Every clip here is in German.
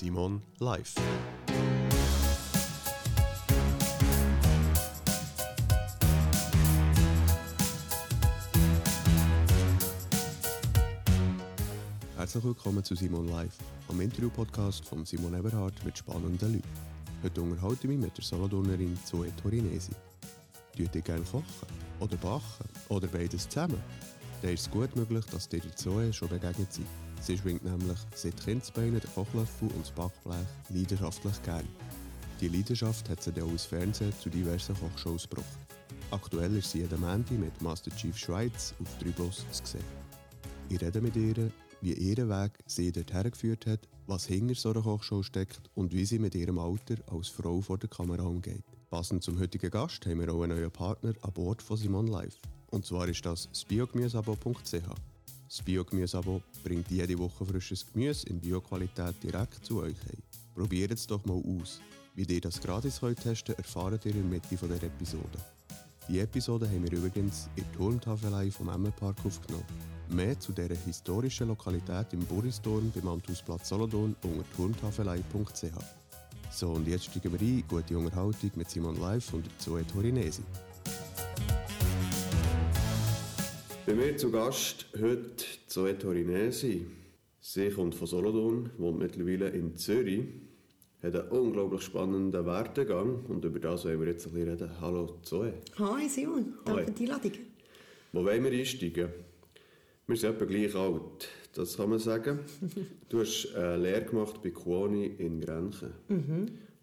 Simon live. Herzlich willkommen zu Simon Live, am Interview-Podcast von Simon Eberhardt mit spannenden Leuten. Heute unterhalte ich mich mit der Solothurnerin Zoe Torinesi. Tut ihr gerne kochen oder backen oder beides zusammen? Dann ist es gut möglich, dass dir die Zoe schon begegnet sind. Sie schwingt nämlich seit Kindsbeinen den Kochlöffel und das Backblech leidenschaftlich gern. Die Leidenschaft hat sie dann auch ins Fernsehen zu diversen Kochshows gebracht. Aktuell ist sie jeden Montag mit Master Chief Schweiz auf 3 Plus zu sehen. Ich rede mit ihr, wie ihr Weg sie dorthin geführt hat, was hinter so einer Kochshow steckt und wie sie mit ihrem Alter als Frau vor der Kamera umgeht. Passend zum heutigen Gast haben wir auch einen neuen Partner an Bord von Simon Live. Und zwar ist das biogemüseabo.ch. Das Biogemüseabo bringt jede Woche frisches Gemüse in Bioqualität direkt zu euch heim. Probiert es doch mal aus. Wie ihr das gratis könnt erfahrt ihr in der Mitte dieser Episode. Die Episode haben wir übrigens in der Turmtafelei vom Emmenpark aufgenommen. Mehr zu dieser historischen Lokalität im Boristurm beim Amthausplatz Solothurn unter turmtafelei.ch. So, und jetzt steigen wir ein. Gute Unterhaltung mit Simon Live und Zoe Torinesi. Bei mir zu Gast heute Zoe Torinesi. Sie kommt von Solothurn, wohnt mittlerweile in Zürich, hat einen unglaublich spannenden Werdegang und über das wollen wir jetzt ein bisschen reden. Hallo Zoe. Hi Simon, danke für die Einladung. Wo wollen wir einsteigen? Wir sind etwa gleich alt, das kann man sagen. Du hast eine Lehre gemacht bei Kuoni in Grenchen.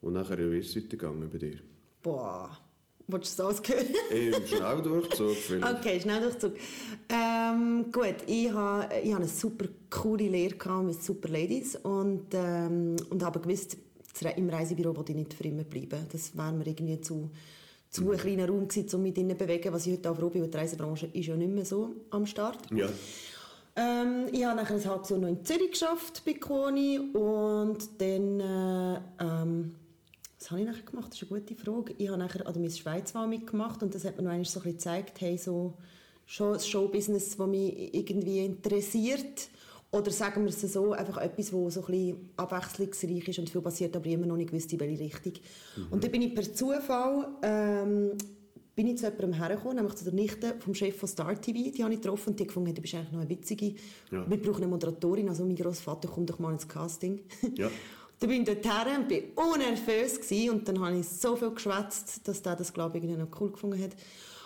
Und nachher ist es weitergegangen bei dir? Boah, willst du das hören? Im Schnelldurchzug vielleicht. Okay, schnell Durchzug. Ähm, gut, ich habe ich hab eine super coole Lehre mit super Ladies und, ähm, und habe gewusst, im Reisebüro wollte ich nicht für immer bleiben. Das wäre mir irgendwie zu, zu ein kleiner Raum gewesen, um mich drinnen zu bewegen, was ich heute auch froh bin, weil die Reisebranche ist ja nicht mehr so am Start. Ja. Ähm, ich habe nachher ein halbes Jahr noch in Zürich geschafft bei Koni und dann, äh, ähm, was habe ich nachher gemacht? Das ist eine gute Frage. Ich habe nachher an der Miss Schweiz mal mitgemacht und das hat mir noch einmal so ein bisschen gezeigt, hey, so das Showbusiness, das mich irgendwie interessiert oder sagen wir es so, einfach etwas, wo so ein bisschen abwechslungsreich ist und viel passiert, aber ich immer noch nicht gewusst, in welche Richtung. Und dann bin ich per Zufall ähm, bin ich zu jemandem hergekommen, nämlich zu der Nichte vom Chef von Star TV, die habe ich getroffen und die hat gefunden, du bist eigentlich noch eine witzige, Ja. wir brauchen eine Moderatorin, also mein Grossvater, komm doch mal ins Casting. Ja. Dann bin ich dort her und bin unnervös gewesen und dann habe ich so viel geschwätzt, dass der das, glaube ich, irgendwie noch cool gefunden hat.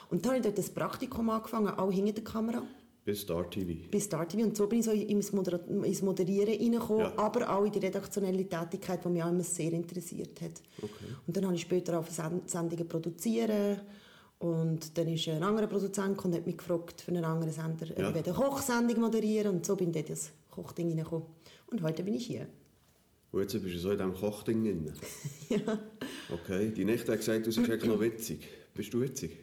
Und dann habe ich dort das Praktikum angefangen, auch hinter der Kamera, Bis Star TV. bei Star TV. Und so bin ich so ins, Modera ins Moderieren reingekommen, Ja. aber auch in die redaktionelle Tätigkeit, die mich auch immer sehr interessiert hat. Okay. Und dann habe ich später auch Send Sendungen produzieren und dann ist ein anderer Produzent gekommen und hat mich gefragt für einen anderen Sender, Ja. ob ich eine Kochsendung moderieren und so bin ich dort in das Kochding reingekommen. Und heute bin ich hier. Und jetzt bist du so in diesem Kochding drin. ja. Okay. Die Nichte hat gesagt, du bist eigentlich noch witzig. Bist du witzig?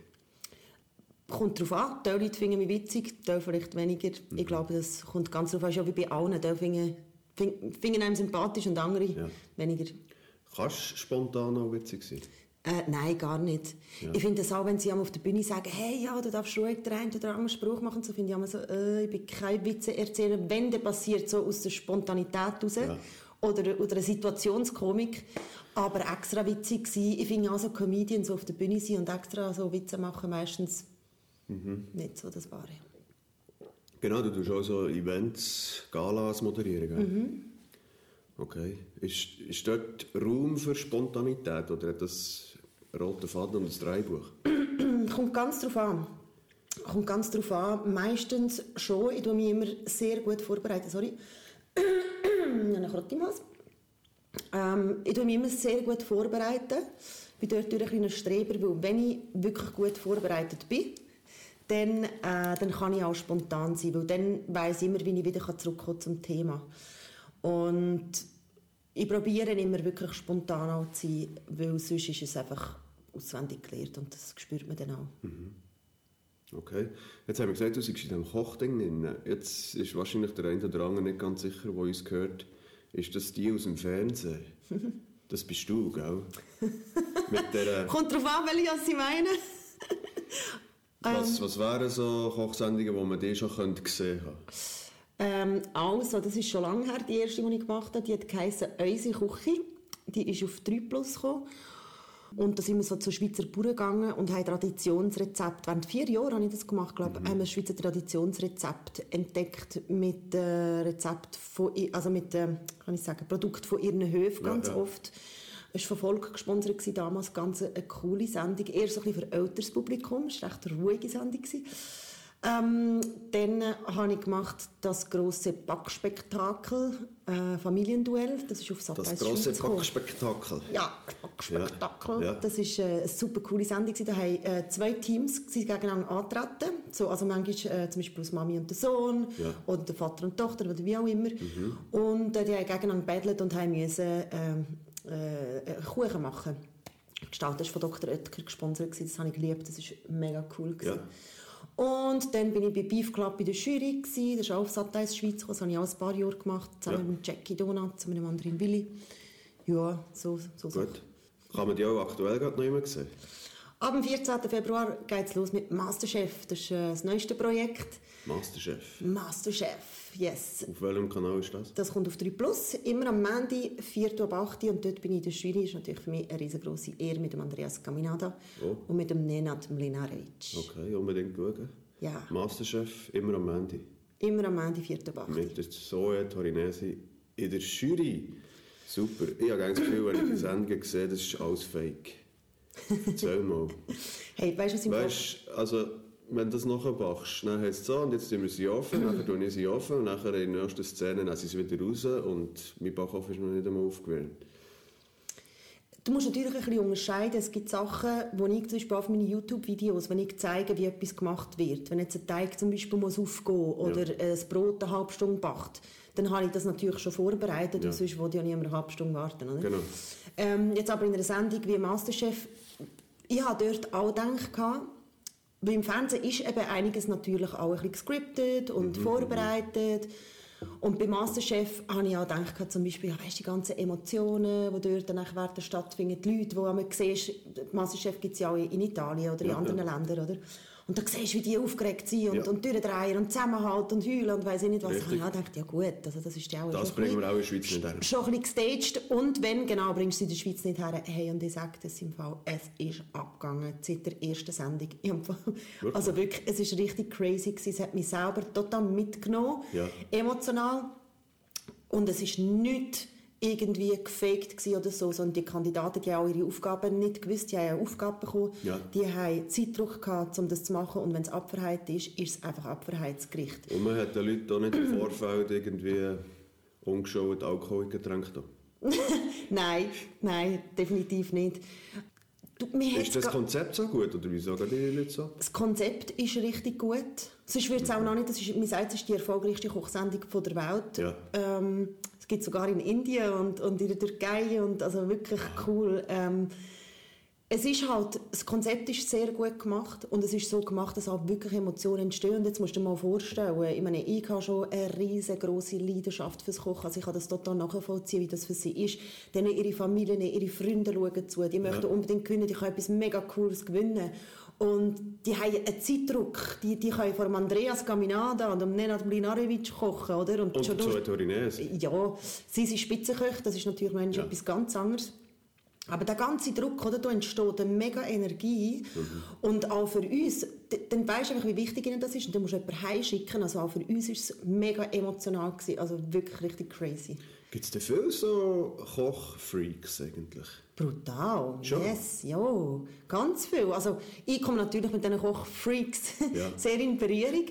Kommt drauf an. Die Leute finden mich witzig, die vielleicht weniger. Mhm. Ich glaube, das kommt ganz drauf an. Wie bei allen. Die finden, finden einem sympathisch und andere Ja. weniger. Kannst du spontan auch witzig sein? Äh, nein, gar nicht. Ja. Ich finde es auch, wenn sie auf der Bühne sagen, hey, ja, du darfst ruhig den einen oder anderen Spruch machen, so finde ich immer so, äh, ich bin kein Witze-Erzähler. Wenn, der passiert so aus der Spontanität raus. Ja. Oder, oder eine Situationskomik. Aber extra witzig sein. Ich finde auch so Comedians so auf der Bühne sein und extra so Witze machen, meistens Mhm. nicht so das Wahre. Genau, du tust auch so Events, Galas moderieren, gell? Mhm. Okay. Ist, ist dort Raum für Spontanität oder hat das roten Faden und ein Dreibuch? Kommt ganz drauf an. Kommt ganz drauf an. Meistens schon. Ich tue mich immer sehr gut vorbereiten. Sorry. Im Hals. Ähm, ich tue mich immer sehr gut vorbereiten. Ich bin dort ein Streber, weil wenn ich wirklich gut vorbereitet bin, dann, äh, dann kann ich auch spontan sein, weil dann weiss ich immer, wie ich wieder zurückkommen zum Thema. Und ich probiere immer wirklich spontan auch zu sein, weil sonst ist es einfach auswendig gelernt und das spürt man dann auch. Okay. Jetzt haben wir gesagt, du seist in diesem Kochding drin. Jetzt ist wahrscheinlich der eine oder andere nicht ganz sicher, der uns gehört. Ist das die aus dem Fernsehen? Das bist du, gell? Mit der, Kommt drauf an, welche was Sie meinen. was, was wären so Kochsendungen, die man die schon könnte gesehen haben Ähm, also, das ist schon lange her, die erste, die ich gemacht habe. Die hat geheissen «Unsere Küche». Die ist auf 3 Plus gekommen. Und da sind wir so zu Schweizer Bauern gegangen und haben Traditionsrezept. Während vier Jahren habe ich das gemacht, glaube mhm. haben wir Schweizer Traditionsrezept entdeckt mit äh, Rezept von, also mit, äh, kann ich sagen, Produkt von ihren Höfen ganz ja, oft. Es war von Volk gesponsert damals, ganz eine coole Sendung. Eher so ein bisschen für älteres Publikum, es war eine ruhige Sendung. Gewesen. Ähm, dann habe ich gemacht das große Backspektakel, äh, Familienduell. Das ist auf Sat Das große Backspektakel. Ja, Backspektakel. Ja, ja. Das ist äh, eine super coole Sendung. Da haben äh, zwei Teams gegeneinander antreten. So, also manchmal äh, zum Beispiel aus Mami und der Sohn ja. oder der Vater und Tochter oder wie auch immer. Mhm. Und äh, die haben gegeneinander battlet und haben müssen ähm, äh, Kuchen machen. Gestaltet ist von Dr. Oetker gesponsert. Das habe ich geliebt. Das war mega cool. Gewesen. Und dann bin ich bei Beef Club in der Jury. Gewesen. Das ist auch auf Schweiz. Das habe ich auch ein paar Jahre gemacht, zusammen ja. mit Jackie Donat, mit einem anderen Willi. Ja, so, so Gut. Kann man die auch aktuell gerade noch immer sehen? Ab dem 14. Februar geht es los mit Masterchef. Das ist äh, das neueste Projekt. Masterchef? Masterchef, yes. Auf welchem Kanal ist das? Das kommt auf 3 Plus, immer am Montag, 4 Uhr 8 und dort bin ich in der Jury. Das ist natürlich für mich eine riesengroße Ehre mit dem Andreas Caminada oh. und mit dem Nenad Mlinarevic. Okay, unbedingt schauen. Ja. Masterchef, immer am Montag? Immer am Montag, 4 Uhr 8 Mit der Zoe Torinesi in der Jury. Super. Ich habe das Gefühl, wenn ich die Sendung sehe, das ist alles fake. Erzähl mal. Hey, weißt du, was ich weißt, also wenn du das nachher machst, dann heißt es so, und jetzt tun wir sie offen, dann tun wir sie offen, und nachher in der nächsten Szene nehmen sie sie wieder raus, und mein Backofen ist noch nicht einmal aufgewärmt. Du musst natürlich ein bisschen unterscheiden. Es gibt Sachen, wo ich zum Beispiel auf meinen YouTube-Videos, wenn ich zeige, wie etwas gemacht wird, wenn jetzt ein Teig zum Beispiel muss aufgehen oder ja. ein Brot eine halbe Stunde backt, dann habe ich das natürlich schon vorbereitet, ja. sonst würde ja niemand eine halbe Stunde warten. Oder? Genau. Ähm, jetzt aber in einer Sendung wie Masterchef, ich habe dort auch gedacht, weil im Fernsehen ist eben einiges natürlich auch ein bisschen gescriptet und mhm. vorbereitet. Und beim Masterchef habe ich auch gedacht, zum Beispiel, weißt, die ganzen Emotionen, die dort dann während stattfinden, die Leute, die man sieht, Masterchef gibt es ja auch in Italien oder in ja, anderen ja. Ländern, oder? Und dann siehst du, wie die aufgeregt sind und, ja. und durchdrehen und zusammenhalten und heulen und weiss ich nicht was. Richtig. Ich habe gedacht, ja gut, also das ist ja auch... Das bringen wir auch in der Schweiz nicht her. Schon ein bisschen gestaged und wenn, genau, bringst du in der Schweiz nicht her. Hey, und ich sage das im Fall, es ist abgegangen seit der ersten Sendung. Wirklich? Also wirklich, es ist richtig crazy gewesen. Es hat mich selber total mitgenommen, ja. emotional. Und es ist nichts irgendwie gefaked oder so, sondern die Kandidaten die haben auch ihre Aufgaben nicht gewusst, die haben eine Aufgabe bekommen, ja. die haben Zeitdruck gehabt, um das zu machen und wenn es Abverheit ist, ist es einfach Abverheitsgericht. Und man hat den Leuten auch nicht im Vorfeld irgendwie ungeschaut Alkohol in Getränke Nein, nein, definitiv nicht. Du, ist das Konzept so gut oder wieso sagen die Leute so? Das Konzept ist richtig gut. Sonst wird es auch noch nicht, das ist, man sagt, es ist die erfolgreichste Kochsendung der Welt. Ja. Ähm, gibt es sogar in Indien und, und in der Türkei und also wirklich cool. Ähm, es ist halt, das Konzept ist sehr gut gemacht und es ist so gemacht, dass auch wirklich Emotionen entstehen. Und jetzt musst du dir mal vorstellen, ich meine, ich habe schon eine riesengroße Leidenschaft fürs Kochen. Also ich kann das total nachvollziehen, wie das für sie ist. Dann ihre Familien, ihre Freunde schauen zu. Die möchten ja. unbedingt gewinnen, die können etwas mega Cooles gewinnen. Und die haben einen Zeitdruck. Die, die können vor dem Andreas Caminada und dem Nenad Mlinarevic kochen, oder? Und, und schon durch... Torinese. Ja, sie sind Spitzenköche, das ist natürlich noch ja. etwas ganz anderes. Aber der ganze Druck, oder, da entsteht eine mega Energie. Mhm. Und auch für uns, dann weisst du einfach, wie wichtig ihnen das ist. Und dann musst du jemanden heimschicken. Also auch für uns war es mega emotional. Gewesen. Also wirklich richtig crazy. Gibt es da viele so Kochfreaks eigentlich? Brutal, Schon? yes, ja, ganz viel. Also ich komme natürlich mit diesen Kochfreaks ja. sehr in Berührung,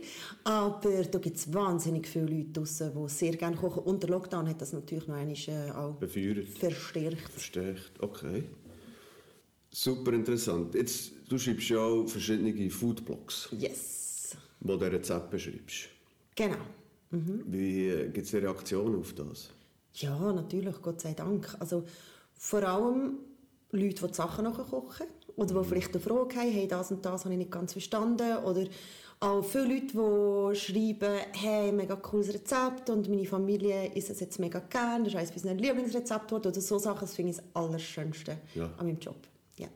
aber da gibt es wahnsinnig viele Leute draussen, die sehr gerne kochen. Und der Lockdown hat das natürlich noch einmal äh, auch Befeuert. verstärkt. Verstärkt, okay. Super interessant. Jetzt, du schreibst ja auch verschiedene Foodblogs. Yes. Wo du Rezepte beschreibst. Genau. Mhm. Wie äh, gibt es Reaktionen auf das? Ja, natürlich, Gott sei Dank. Also vor allem Leute, die die Sachen nachkochen oder die mhm. vielleicht eine Frage haben, hey, das und das habe ich nicht ganz verstanden oder auch viele Leute, die schreiben, hey, mega cooles Rezept und meine Familie isst es jetzt mega gern, das ist eines meiner Lieblingsrezepte oder so Sachen, das finde ich das Allerschönste ja. an meinem Job. Ja.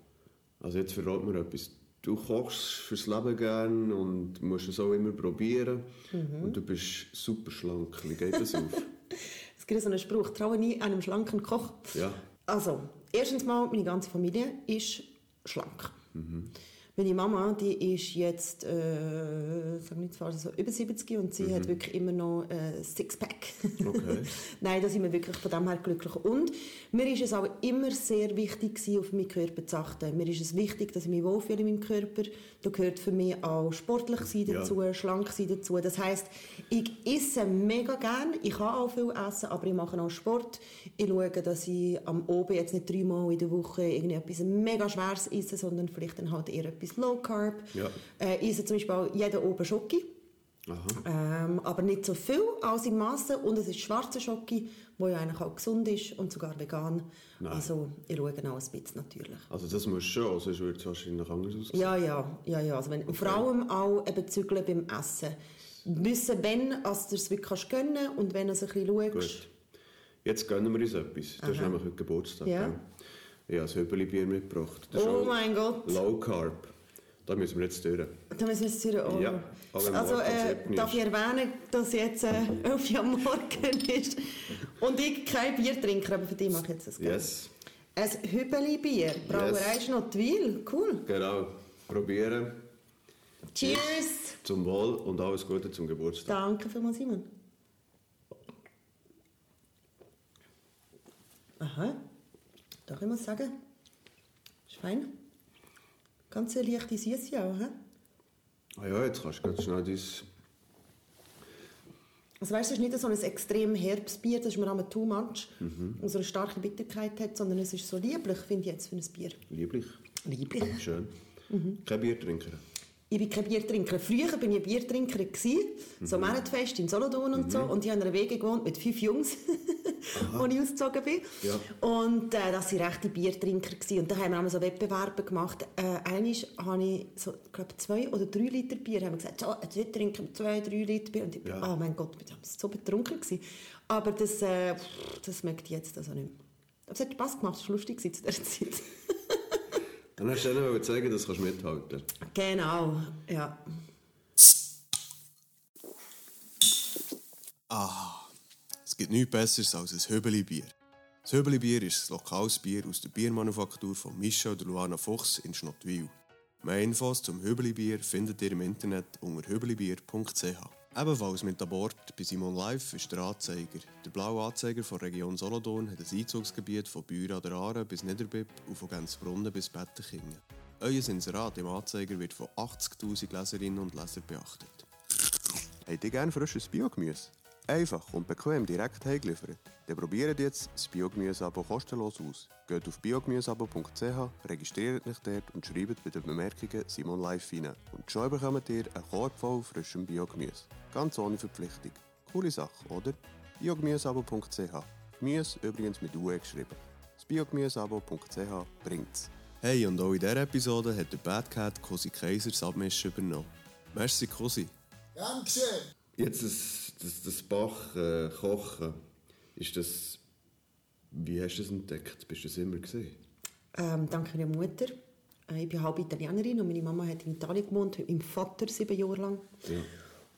Also jetzt verraten wir etwas. du kochst fürs Leben gern und musst es auch immer probieren. Mhm. Und du bist super schlank. Wie geht das auf? Es gibt so einen Spruch, traue nie einem schlanken Koch. ja. Also, erstens mal, meine ganze Familie ist schlank. Meine Mama, die ist jetzt, äh, sag nicht falsch, so über 70 und sie hat wirklich immer noch äh, Sixpack. Okay. Nein, da sind wir wirklich von dem her glücklich. Und mir ist es auch immer sehr wichtig gewesen, auf meinen Körper zu achten. Mir ist es wichtig, dass ich mich wohlfühle in meinem Körper. Da gehört für mich auch sportlich sein Ja. dazu, schlank sein dazu. Das heisst, ich esse mega gern, ich kann auch viel essen, aber ich mache auch Sport. Ich schaue, dass ich am Oben jetzt nicht dreimal in der Woche irgendwie etwas mega Schweres esse, sondern vielleicht dann halt eher etwas Low Carb. Ja. Äh, ich esse zum Beispiel auch jeden Oben Schoki. Aha. Ähm, aber nicht so viel, alles im Masse. Und es ist schwarzer Schoki, der ja eigentlich auch gesund ist und sogar vegan. Nein. Also ich schaue auch ein bisschen natürlich. Also das musst du schon, sonst würde es wahrscheinlich anders aussehen. Ja, ja, ja, ja. Also wenn, und Vor allem auch eben zügeln beim Essen. Wissen, wenn als du es wirklich kannst gönnen und wenn du es ein bisschen schaust. Gut. Jetzt gönnen wir uns etwas. Du hast nämlich heute Geburtstag. Ja. gell? Ich habe ein Hübeli-Bier mitgebracht. Das ist Oh mein Gott. Low Carb. Da müssen wir jetzt durch. Da müssen wir jetzt wieder oh. Ja, Also äh, darf ich erwähnen, dass jetzt äh, 11 Uhr am Morgen ist und ich kein Bier trinke, aber für dich mache ich jetzt das gerne. Yes, Ein Hübeli-Bier, Brauerei Schnottwil, cool. genau. Probieren. Cheers! Zum Wohl und alles Gute zum Geburtstag. Danke vielmals, Simon. Aha, doch, ich muss sagen, ist fein. Ganz eine leichte Süße auch, hä? Ah ja, jetzt kannst du ganz schnell dein... Also weißt du, es ist nicht so ein extrem herbes Bier, das ist mir einmal too much, und so eine starke Bitterkeit hat, sondern es ist so lieblich, finde ich jetzt, für ein Bier. Lieblich. Lieblich. Schön. Mhm. Kein Biertrinker. Ich bin kein Biertrinker. Früher bin ich ein Biertrinker, gewesen, so Märzfest in Solothurn und so. Und ich habe in einer Wege gewohnt mit fünf Jungs, als ich ausgezogen bin. Ja. Und äh, das waren rechte Biertrinker. Gewesen. Und da haben wir einmal so Wettbewerbe gemacht. Äh, einmal habe ich so, glaube zwei oder drei Liter Bier. haben wir gesagt, so, jetzt trinken wir zwei, drei Liter Bier. Und ich bin, Ja. oh mein Gott, ich war so betrunken. Gewesen. Aber das, äh, das möchte ich jetzt also nicht mehr. Aber es hat Spass gemacht, es war lustig zu dieser Zeit. Dann hast du denen zeigen, dass du mithalten kannst. genau, ja. Es gibt nichts Besseres als ein Höbeli-Bier. Das Höbeli-Bier ist ein lokales Bier aus der Biermanufaktur von Michel und Luana Fuchs in Schnottwil. Mehr Infos zum Höbeli-Bier findet ihr im Internet unter höbelibier.ch. Ebenfalls mit an Bord bei Simon Live ist der Anzeiger. Der blaue Anzeiger von Region Solothurn hat ein Einzugsgebiet von Bühr an der Aare bis Niederbipp und von Gänzbrunnen bis Bettekingen. Euer Inserat im Anzeiger wird von 80'000 Leserinnen und Lesern beachtet. Habt ihr gerne frisches Biogemüse? Einfach und bequem direkt heimgeliefert? Dann probiert jetzt das Biogemüse-Abo kostenlos aus. Geht auf biogemüseabo.ch, registriert euch dort und schreibt bei den Bemerkungen Simon Live rein. Und schon bekommt ihr einen Korb voll frischem Biogemüse. Ganz ohne Verpflichtung. Coole Sache, oder? biogemüseabo.ch Gemüse übrigens mit UE geschrieben. Das biogemüseabo.ch bringt's. Hey, und auch in dieser Episode hat der Bad Cat Cosi Kaiser das Abmischen übernommen. Merci, Cosi. Geschehen. Jetzt das, das, das Bach äh, kochen, ist das... Wie hast du das entdeckt? Bist du das immer gesehen? Ähm, dank meiner Mutter. Äh, Ich bin halb Italienerin und meine Mama hat in Italien gewohnt, mit meinem Vater sieben Jahre lang. Ja.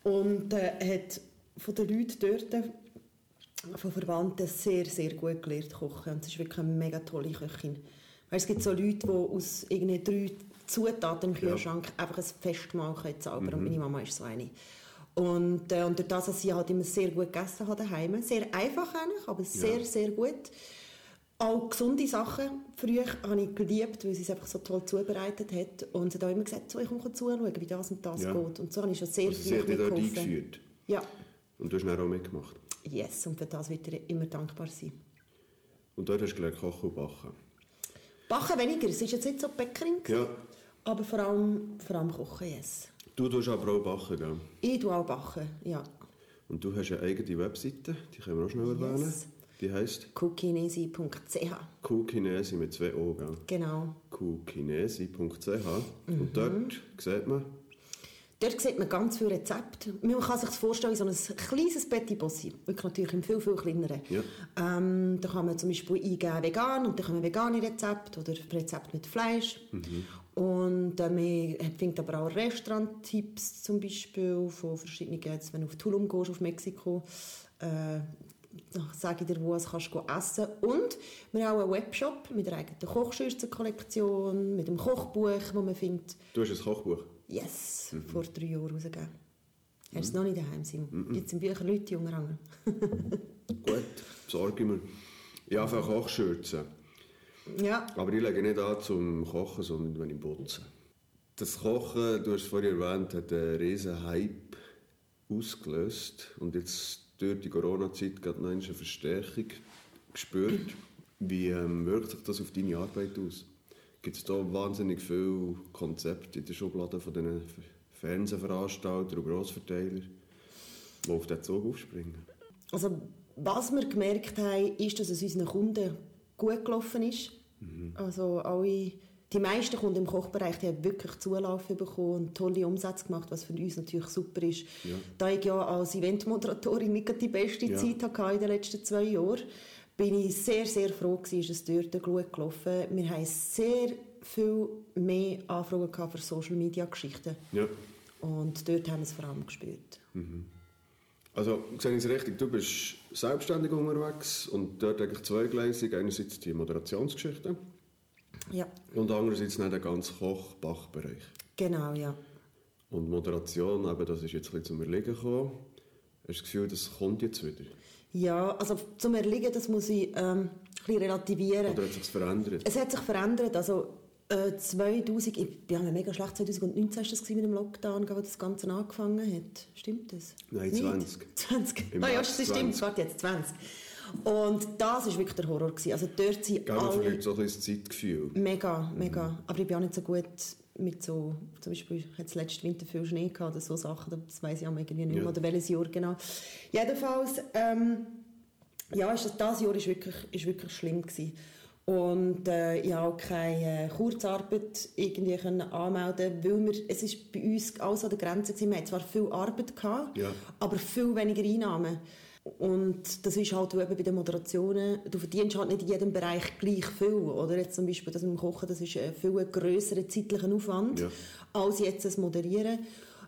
Und äh, hat von den Leuten dort, äh, von Verwandten, sehr, sehr gut gelernt kochen. Und sie ist wirklich eine mega tolle Köchin. Weil es gibt so Leute, die aus irgendwie drei Zutaten im Kühlschrank einfach ein Festmahl können zaubern Und meine Mama ist so eine. Und, äh, und durch das, dass sie halt immer sehr gut gegessen hat daheim, sehr einfach eigentlich, aber sehr, sehr gut. Auch gesunde Sachen. Früher habe ich geliebt, weil sie es einfach so toll zubereitet hat. Und sie hat auch immer gesagt, so, ich komme zuschauen, wie das und das Ja. geht. Und so habe ich schon sehr Also sie viel hat dich eingeführt. Ja, Und du hast dann auch mitgemacht. yes. Und für das wird ihr immer dankbar sein. Und dort hast du gelernt kochen und backen. Backen weniger. Es ist jetzt nicht so Bäckerin, Ja. aber vor allem, vor allem kochen, yes. Du tust aber auch backen, gell? Ich tue auch backen, ja. Und du hast eine eigene Webseite, die können wir auch schnell erwähnen. Yes. Die heisst cookinesi.ch Kuhkinesi mit zwei O, gell? Genau. kuhkinesi.ch und dort sieht man, Dort sieht man ganz viele Rezepte. Man kann sich das vorstellen wie so ein kleines Petit Bossi. Wirklich natürlich im viel, viel kleineren. Ja. Ähm, da kann man zum Beispiel eingeben vegan und dann kommen vegane Rezepte oder Rezepte mit Fleisch. Und äh, man findet aber auch Restaurant-Tipps zum Beispiel von verschiedenen, jetzt, wenn du auf Tulum gehst, auf Mexiko, äh, sage ich dir, wo du kannst du essen Und wir haben auch einen Webshop mit einer eigenen Kochschürzenkollektion, mit einem Kochbuch, das man findet. Du hast ein Kochbuch. Yes, vor drei Jahren rausgegeben. Hast du es noch nicht daheim, Simon? Jetzt sind Bücher Leute junger Rang. Gut, besorge ich mir. Ja, für Kochschürzen. Ja, Aber ich lege nicht an zum Kochen, sondern wenn ich putze. Das Kochen, du hast es vorhin erwähnt, hat einen riesen Hype ausgelöst. Und jetzt durch die Corona-Zeit gerade noch eine Verstärkung gespürt. Wie ähm, wirkt sich das auf deine Arbeit aus? Gibt es da wahnsinnig viele Konzepte in der Schublade von diesen Fernsehveranstaltern und Grossverteilern, die auf diesen Zug aufspringen? also was wir gemerkt haben, ist, dass es unseren Kunden gut gelaufen ist. Also alle, die meisten Kunden im Kochbereich die haben wirklich Zulauf bekommen und tolle Umsätze gemacht, was für uns natürlich super ist. Ja. Da ich ja als Eventmoderatorin nicht die beste Ja. Zeit hatte in den letzten zwei Jahren, bin ich sehr, sehr froh gewesen, ist es dort gut gelaufen. Wir haben sehr viel mehr Anfragen gehabt für Social-Media-Geschichten. Ja. Und dort haben wir es vor allem gespürt. Also, sehe ich es richtig, du bist selbstständig unterwegs und dort eigentlich zweigleisig. Einerseits die Moderationsgeschichte Ja, und andererseits dann der ganze Koch-Bachbereich. genau, ja. Und Moderation, eben, das ist jetzt ein bisschen zum Erliegen gekommen. Hast du das Gefühl, das kommt jetzt wieder? Ja, also zum Erliegen, das muss ich ähm, ein bisschen relativieren. Oder hat sich verändert? Es hat sich verändert. Also äh, 2000, ich bin ja mega schlecht, 2019 war das mit dem Lockdown, wo das Ganze angefangen hat. Stimmt das? Nein, Nicht? 20. 20. Im Ah ja, März das stimmt, 20. warte jetzt, 20. Und das war wirklich der Horror. Gewesen. Also dort sind Gell, man alle... verliert so ein bisschen Zeitgefühl. Mega, mega. Aber ich bin auch nicht so gut mit so, zum Beispiel hat es letzten Winter viel Schnee gehabt oder so Sachen, das weiß ich auch irgendwie nicht mehr, Ja. oder welches Jahr genau. Jedenfalls, ähm, ja, ist das, das Jahr ist wirklich, ist wirklich schlimm gewesen. Und äh, ich habe auch keine äh, Kurzarbeit irgendwie können anmelden, weil wir, es ist bei uns alles an der Grenze gewesen. Wir hatten zwar viel Arbeit gehabt, Ja. aber viel weniger Einnahmen. Und das ist halt eben bei den Moderationen, du verdienst halt nicht in jedem Bereich gleich viel, oder? Jetzt zum Beispiel das mit dem Kochen, das ist ein viel grösserer zeitlicher Aufwand, Ja. als jetzt das Moderieren.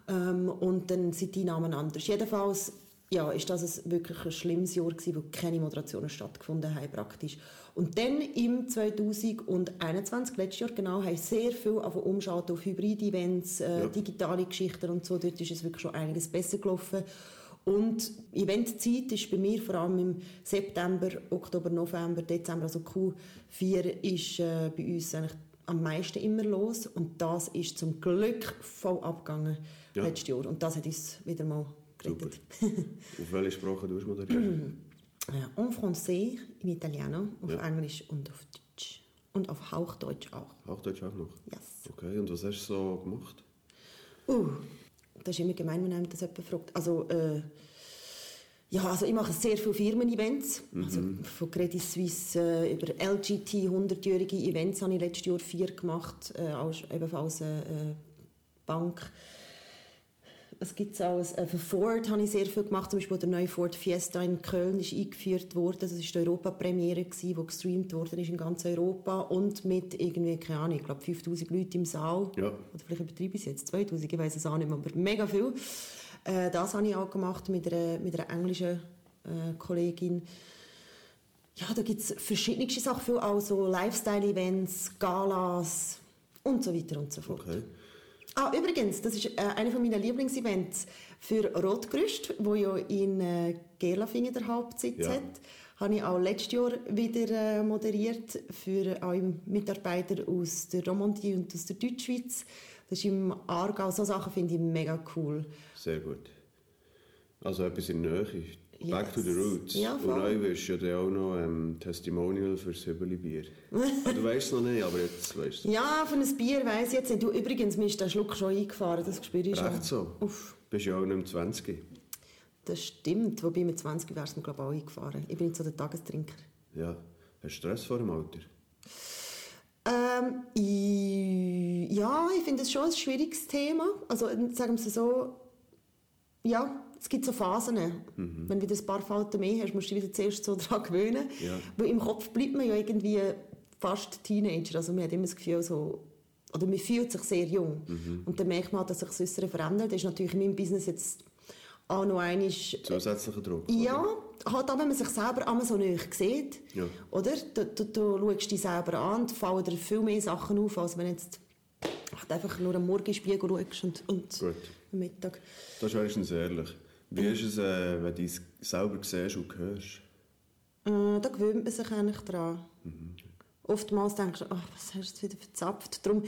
Ähm, und dann sind die Einnahmen anders. Jedenfalls, ja, ist das ein, wirklich ein schlimmes Jahr gewesen, wo keine Moderationen stattgefunden haben, praktisch. Und dann im 2021, letztes Jahr genau, haben sehr viel auf umschalten auf Hybrid-Events, äh, Ja. digitale Geschichten und so. Dort ist es wirklich schon einiges besser gelaufen. Und Eventzeit ist bei mir vor allem im September, Oktober, November, Dezember, also Q4 ist äh, bei uns eigentlich am meisten immer los. Und das ist zum Glück voll abgegangen Ja. letztes Jahr. Und das hat uns wieder mal gerettet. Auf welche Sprache du moderieren? Ja, en français, in Italiano, auf Ja. Englisch und auf Deutsch. Und auf Hauchdeutsch auch. Hochdeutsch auch noch? Yes. Okay, und was hast du so gemacht? Uh, das ist immer gemein, wenn einem das jemand fragt. Also, äh, ja, also ich mache sehr viele Firmen-Events. Also von Credit Suisse äh, über LGT, 100-jährige Events habe ich letztes Jahr vier gemacht. Äh, als, ebenfalls eine äh, Bank. Es gibt alles. Äh, für Ford habe ich sehr viel gemacht. Zum Beispiel der neue Ford Fiesta in Köln ist eingeführt worden. Das war die Europapremiere, die gestreamt worden ist in ganz Europa. Und mit irgendwie, keine Ahnung, ich glaube 5000 Leuten im Saal. Ja. Oder vielleicht übertreibe ich es jetzt, 2000, ich weiß es auch nicht mehr, aber mega viel. Äh, das habe ich auch gemacht mit einer, mit einer englischen äh, Kollegin. Ja, da gibt es verschiedene Sachen, viel auch so Lifestyle-Events, Galas und so weiter und so fort. Okay. Ah, übrigens, das ist äh, einer von meinen Lieblingsevents für Rotgerüst, wo ja in äh, Gerlafingen der Hauptsitz Ja. hat. Habe ich auch letztes Jahr wieder äh, moderiert für alle Mitarbeiter aus der Romandie und aus der Deutschschweiz. Das ist im Aargau. So Sachen finde ich mega cool. Sehr gut. Also etwas in der Nähe. Back to the Yes. roots. Ja, Und voll. neu wirst du ja auch noch ähm, Testimonial für das Hübeli-Bier. ah, du weißt es noch nicht, aber jetzt weißt du Ja, für ein Bier weiss ich jetzt nicht. Du, übrigens, mir ist der Schluck schon eingefahren, das spüre ich schon. Recht so. Uff, Bist ja auch nicht mehr 20. das stimmt. Wobei mit 20 wäre es mir, glaube ich, auch eingefahren. Ich bin nicht so der Tagestrinker. Ja. Hast du Stress vor dem Alter? Ähm, ich, ja, ich finde es schon ein schwieriges Thema. Also sagen wir es so, ja, es gibt so Phasen. Mhm. Wenn du wieder ein paar Falten mehr hast, musst du dich wieder zuerst so daran gewöhnen. Ja. Weil im Kopf bleibt man ja irgendwie fast Teenager. Also man hat immer das Gefühl, so, oder man fühlt sich sehr jung. Mhm. Und dann merkt man dass sich das Äußere verändert. Das ist natürlich in meinem Business jetzt auch noch einmal... Zusätzlicher Druck. Ja, halt auch wenn man sich selber einmal so nahe sieht. Ja. Oder? Du, du, du schaust dich selber an und fallen dir viel mehr Sachen auf, als wenn du jetzt halt einfach nur am Morgenspiegel schaust und, und Gut. am Mittag. Das ist wenigstens ehrlich. Wie ist es, äh, wenn du es selber siehst und hörst? Äh, da gewöhnt man sich eigentlich dran. Oftmals denkst du, ach, was hast du wieder verzapft? Darum,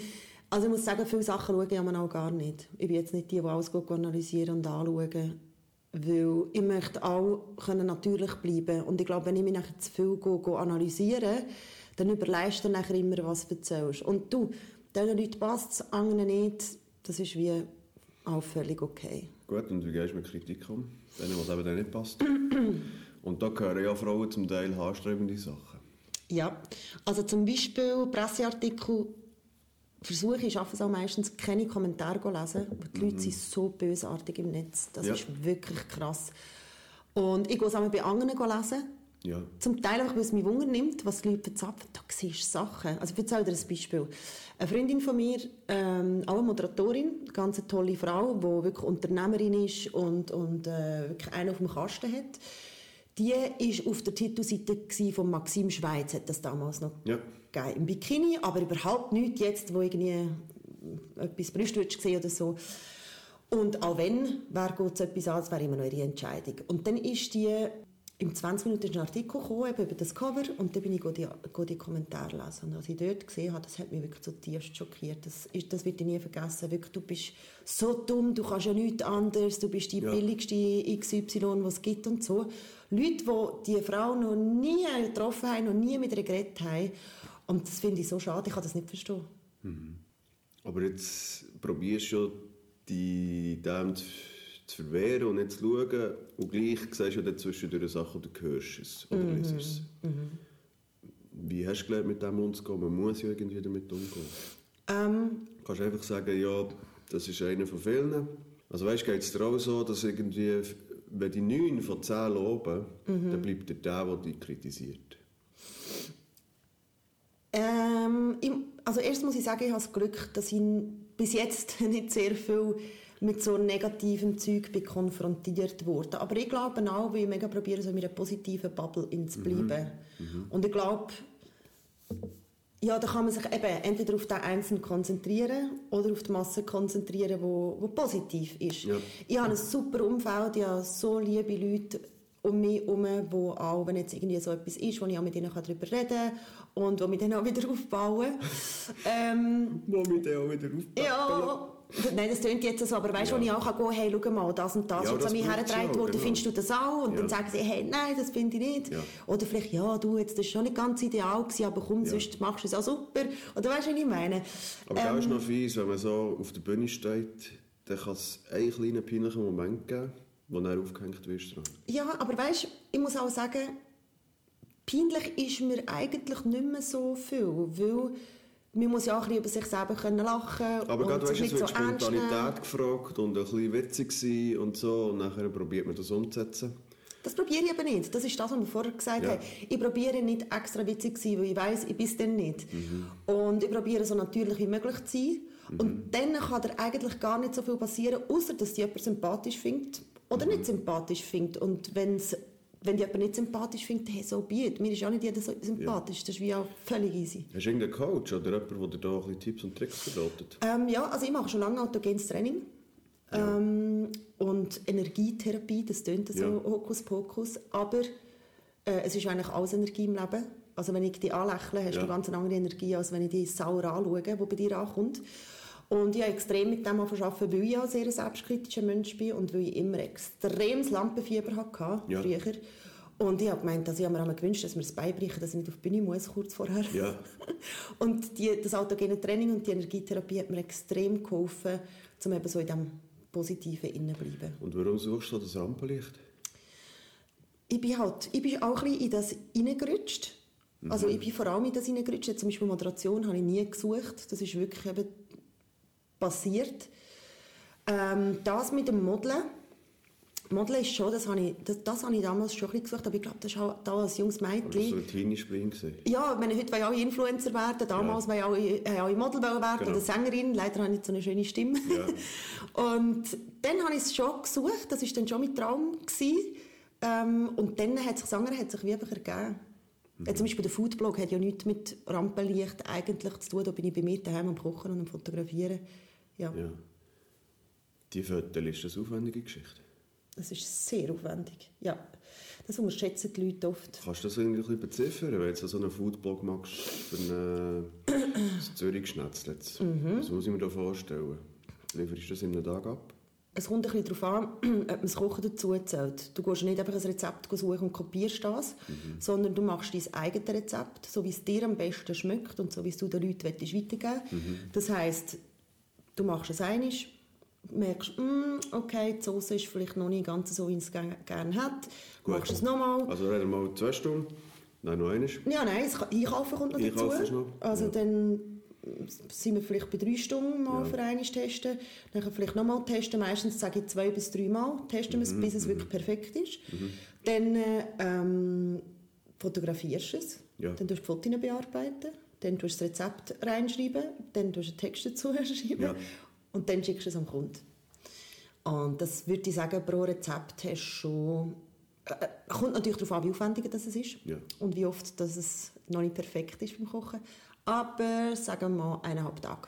also ich muss sagen, viele Sachen schaue ich auch gar nicht. Ich bin jetzt nicht die, die alles gut analysieren und anschauen. Weil ich möchte auch können natürlich bleiben Und ich glaube, wenn ich mich nachher zu viel go, go analysiere, dann überleist du nachher immer, was du erzählst. Und du, diesen Leuten passt es, anderen nicht. Das ist wie auch völlig okay. Gut, und wie gehst du mit Kritik um? Denen, was eben dann nicht passt. und da gehören ja Frauen zum Teil haarsträubende Sachen. Ja, also zum Beispiel Presseartikel versuche ich, schaffe es auch meistens, keine Kommentare zu lesen, weil die Leute sind so bösartig im Netz. Das Ja. ist wirklich krass. Und ich gehe es auch bei anderen lesen. Ja. Zum Teil auch, weil es mich Wunder nimmt, was die Leute verzapfen. Da siehst du Sachen. Also ich erzähle dir ein Beispiel. Eine Freundin von mir, ähm, auch eine Moderatorin, eine ganz tolle Frau, die wirklich Unternehmerin ist und, und äh, wirklich einen auf dem Kasten hat. Die war auf der Titelseite von Maxim Schweiz, hat das damals noch Ja. gegeben. Im Bikini, aber überhaupt nicht jetzt, wo irgendwie etwas Brüste gesehen oder so. Und auch wenn, wer geht so etwas an, es wäre immer noch ihre Entscheidung. Und dann ist die, im 20 Minuten ist ein Artikel gekommen, eben über das Cover, und dann bin ich die, die Kommentare lesen. Und als ich dort gesehen habe, das hat mich wirklich zutiefst schockiert. Das, ist, das wird ich nie vergessen. Wirklich, du bist so dumm, du kannst ja nichts anderes, du bist die Ja. billigste XY, was es gibt und so. Leute, die diese Frau noch nie getroffen haben, noch nie mit ihr geredet haben. Und das finde ich so schade, ich kann das nicht verstehen. Aber jetzt probierst du ja, die dem zu, zu verwehren und nicht zu schauen. Und gleich siehst du dann zwischendurch Sachen oder hörst es oder Mhm. es. Wie hast du gelernt, mit dem umzugehen? Man muss ja irgendwie damit umgehen. Ähm, Du kannst einfach sagen, ja, das ist einer von vielen. Also weißt, geht es dir auch so, dass irgendwie, wenn die 9 von 10 loben, Mhm. dann bleibt der der, der dich kritisiert. Ähm, ich, also erst muss ich sagen, ich habe das Glück, dass ich bis jetzt nicht sehr viel mit so negativem Zeug bin konfrontiert wurde. Aber ich glaube auch, weil ich mega probiere, so in einer positiven Bubble zu bleiben. Und ich glaube, ja, da kann man sich eben entweder auf den Einzelnen konzentrieren oder auf die Masse konzentrieren, wo, wo positiv ist. Ja. Ich habe ein super Umfeld, ich habe so liebe Leute um mich herum, wo auch, wenn jetzt irgendwie so etwas ist, wo ich auch mit ihnen darüber reden kann und wo mich dann auch wieder aufbauen. ähm, Wo mich dann auch wieder aufbauen. ja, nein, das klingt jetzt so, aber weißt du, Ja. wo ich auch kann gehen hey, schau mal, das und das Ja, das an mich hergetragen ja, worden, genau. findest du das auch? Und Ja. dann sagen sie, hey, nein, das finde ich nicht. Ja. Oder vielleicht, ja, du, jetzt, das ist schon nicht ganz ideal gewesen, aber komm, sonst machst du es auch super. Oder weißt du, was ich meine? Aber ähm, ist noch fies, wenn man so auf der Bühne steht, dann kann es einen kleinen peinlichen Moment geben, wo dann aufgehängt wirst. dran. Ja, aber weißt ich muss auch sagen, peinlich ist mir eigentlich nicht mehr so viel, weil man muss ja auch ein bisschen über sich selber können lachen Aber und gerade weißt, es wird so. Spontanität gefragt und ein bisschen witzig sein und so und nachher probiert man das umzusetzen. Das probiere ich aber nicht. Das ist das, was wir vorher gesagt Ja. haben. Ich probiere nicht extra witzig zu sein, weil ich weiss, ich bin es dann nicht. Mhm. Und ich probiere so natürlich wie möglich zu sein. Mhm. Und dann kann dir eigentlich gar nicht so viel passieren, außer dass jemand sympathisch findet oder Mhm. nicht sympathisch findet. Und wenn's, wenn dich jemand nicht sympathisch findet, hey, so be it. Mir ist auch nicht jeder so sympathisch. Das ist wie auch völlig easy. Hast du irgendeinen Coach oder jemanden, der dir da ein Tipps und Tricks verratet? Ähm, ja, also ich mache schon lange autogenes Training. Ähm, und Energietherapie, das tönt so Ja. Hokuspokus. Aber äh, es ist eigentlich alles Energie im Leben. Also wenn ich dich anlächle, hast Ja. du ganz eine andere Energie, als wenn ich dich sauer anschaue, die bei dir ankommt. Und ich habe extrem mit dem arbeiten, weil ich ja ein sehr selbstkritischer Mensch bin und weil ich immer extremes Lampenfieber hatte, Ja. früher. Und ich habe gemeint, dass ich mir einmal gewünscht, dass mir das beibrechen, dass ich nicht auf die Bühne muss, kurz vorher. Ja. Und die, das autogene Training und die Energietherapie hat mir extrem geholfen, um eben so in diesem Positiven innen zu bleiben. Und warum suchst du das Rampenlicht? Ich bin halt, ich bin auch ein bisschen in das hineingerutscht Also ich bin vor allem in das hineingerutscht. Zum Beispiel Moderation habe ich nie gesucht. Das ist wirklich eben passiert. Ähm, das mit dem Modeln. Modeln ist schon, das habe ich, das, das habe ich damals schon ein bisschen gesucht, aber ich glaube, das war auch da als junges Oder Mädchen. so ein Teenie-Spring. Ja, ich meine, heute wollen alle Influencer werden, damals wollen alle, alle Model werden Genau. oder Sängerin. Leider habe ich nicht so eine schöne Stimme. Ja. Und dann habe ich es schon gesucht, das war dann schon mein Traum. Gewesen. Ähm, und dann hat sich das andere hat sich wie einfach ergeben. Ja, zum Beispiel der Foodblog hat ja nichts mit Rampenlicht eigentlich zu tun. Da bin ich bei mir daheim am Kochen und am Fotografieren. Ja, Ja. Die Fotos ist das eine aufwendige Geschichte. das ist sehr aufwendig. Ja, das unterschätzen die Leute oft. Kannst du das irgendwie ein bisschen beziffern, wenn du jetzt so einen Foodblog machst für das Zürich-Schnetzel jetzt? Mhm. Was muss ich mir da vorstellen? Lieferst du das in einem Tag ab? Es kommt ein bisschen darauf an, ob man das Kochen dazu zählt. Du gehst nicht einfach ein Rezept suchen und kopierst das, sondern du machst dein eigenes Rezept, so wie es dir am besten schmeckt und so wie es du den Leuten weitergeben willst. Das heisst, du machst es einig, merkst, mm, okay, die Soße ist vielleicht noch nicht ganz so, wie es gerne hat, Gut. machst es nochmal. Also reden wir mal zwei Stunden, nein, noch einmal. Ja, nein, das Einkaufen kommt noch Einkaufen dazu. noch, Also ja. dann sind wir vielleicht bei drei Stunden mal für einmal testen. Dann vielleicht nochmal testen. Meistens sage ich zwei bis drei Mal testen wir es, bis es wirklich perfekt ist. Dann äh, ähm, fotografierst du es. Ja. Dann tust du die Fotos bearbeiten. Dann tust du das Rezept reinschreiben. Dann tust du einen Text dazu schreiben. Ja. Und dann schickst du es am Kunden. Und das würde ich sagen, pro Rezept hast du schon... Äh, äh, kommt natürlich darauf an, wie aufwendig das ist. Ja. Und wie oft dass es noch nicht perfekt ist beim Kochen. Aber sagen wir mal eineinhalb Tage.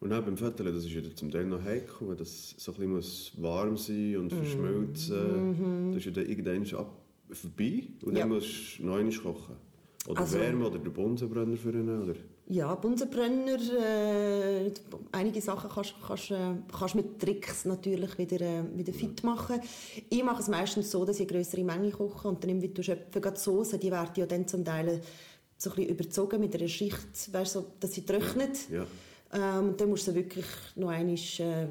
Und auch beim Föteln, das ist ja zum Teil noch heikel, weil das so ein bisschen muss warm sein und verschmelzen. Das ist ja dann irgendwann ab vorbei und Mhm. Ja. dann musst du noch einmal kochen. Oder Also- Wärme oder den Bunsenbrenner für einen, oder? Ja, Bunsenbrenner, äh, einige Sachen kannst du kannst, äh, kannst mit Tricks natürlich wieder, äh, wieder fit machen. Ich mache es meistens so, dass ich größere Menge koche und dann ich schöpfe. Gerade die Soße, die werden ja dann zum Teil so ein bisschen überzogen mit einer Schicht, weißt, so, dass sie trocknet. Ja. Ähm, und dann musst du sie wirklich noch einmal äh,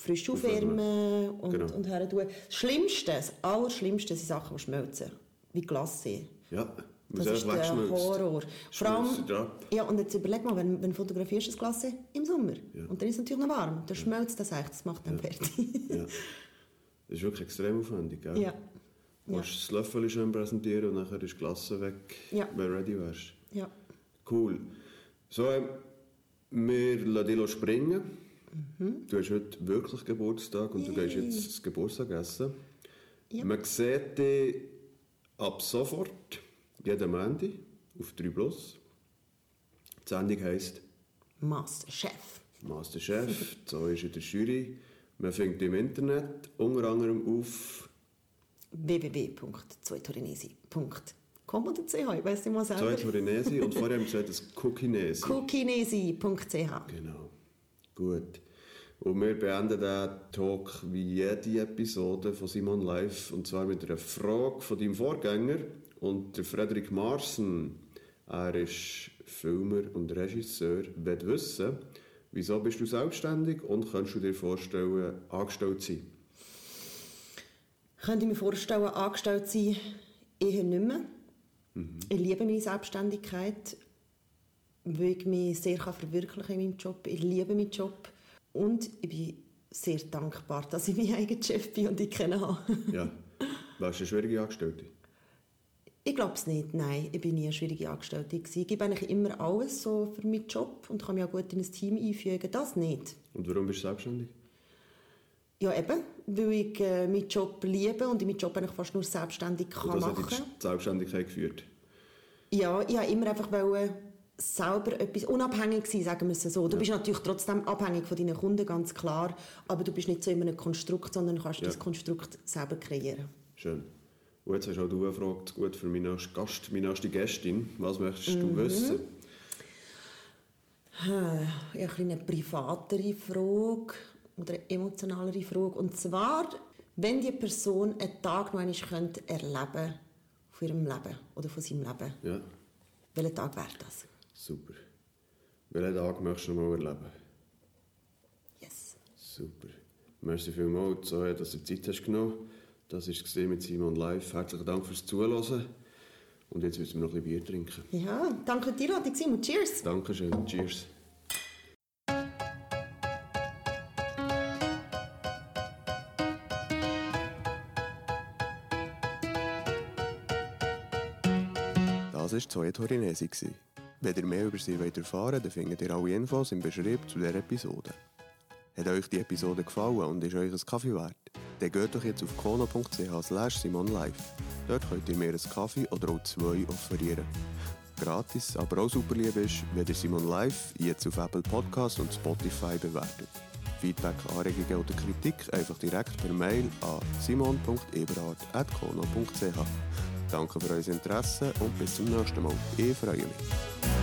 frisch aufwärmen und, Genau. und her tun. Das Schlimmste, das Allerschlimmste sind Sachen, die schmelzen. Wie Glacé. Ja, Das ist der. Horror. Vor allem, ja, und jetzt überleg mal, wenn, wenn fotografierst du das Glas im Sommer Ja. und dann ist es natürlich noch warm, dann schmelzt das echt, das macht dann fertig. Ja. Das ist wirklich extrem aufwendig, gell? ja. Du musst das Löffel schön präsentieren und nachher ist die Glasse weg, Ja. wenn du ready wärst. ja. Cool. So, ähm, wir lassen dich springen. Mhm. Du hast heute wirklich Geburtstag und du gehst jetzt das Geburtstag essen. Ja. Man sieht dich ab sofort, jeden Montag, auf 3 Plus. Die Sendung heisst Masterchef. Masterchef, so ist in der Jury. Man findet im Internet unter anderem auf www.zweitorinesi.com oder ch, ich weiß nicht mal selber. Zweitorinesi und vorher haben wir gesagt, das Cookinesi. Cookinesi.ch Genau. Gut. Und wir beenden den Talk wie jede Episode von Simon Live und zwar mit einer Frage von deinem Vorgänger und der Frederik Marsen. Er ist Filmer und Regisseur. Will wissen, wieso bist du selbstständig und kannst du dir vorstellen, angestellt zu sein? Könnte ich mir vorstellen, angestellt zu sein, eher nicht mehr. Mhm. Ich liebe meine Selbstständigkeit, weil ich mich sehr kann verwirklichen in meinem Job. Ich liebe meinen Job und ich bin sehr dankbar, dass ich mein eigener Chef bin und ich kennen habe. Ja. Warst du eine schwierige Angestellte? Ich glaube es nicht, nein. Ich bin nie eine schwierige Angestellte. gewesen. Ich gebe eigentlich immer alles so für meinen Job und kann mich auch gut in ein Team einfügen. Das nicht. Und warum bist du selbstständig? Ja, eben, weil ich äh, meinen Job liebe und ich meinen Job eigentlich fast nur selbstständig Und kann das hat machen dich die Selbstständigkeit geführt. Ja, ich wollte immer einfach wollen, selber etwas unabhängig sein, sagen wir es so. Du bist natürlich trotzdem abhängig von deinen Kunden, ganz klar, aber du bist nicht so in einem Konstrukt, sondern kannst Ja. das Konstrukt selber kreieren. Schön. Und jetzt hast auch du eine Frage gut für meinen nächsten Gast, meine nächste Gästin. Was möchtest Mhm. du wissen? Äh, Ich habe ein bisschen eine privatere Frage oder eine emotionalere Frage. Und zwar, wenn die Person einen Tag noch einmal könnte erleben von ihrem Leben oder von seinem Leben, Ja, welcher Tag wäre das? super. Welchen Tag möchtest du noch mal erleben? Yes. Super. Merci vielmals, dass du Zeit hast genommen. Das war es mit Simon Live. Herzlichen Dank fürs Zuhören. Und jetzt müssen wir noch ein bisschen Bier trinken. Ja, danke für die Einladung, Simon. Cheers! Dankeschön. Cheers. Das war Zoe Torinesi. Wenn ihr mehr über sie wollt erfahren wollt, dann findet ihr alle Infos im Beschrieb zu dieser Episode. Hat euch die Episode gefallen und ist euch ein Kaffee wert? Dann geht doch jetzt auf kono.ch slash simonlive. Dort könnt ihr mir einen Kaffee oder auch zwei offerieren. Gratis, aber auch super lieb ist, wenn ihr Simon Live jetzt auf Apple Podcasts und Spotify bewertet. Feedback, Anregungen oder Kritik einfach direkt per Mail an simon.eberhard.kono.ch. Danke für euer Interesse und bis zum nächsten Mal. Ich freue mich.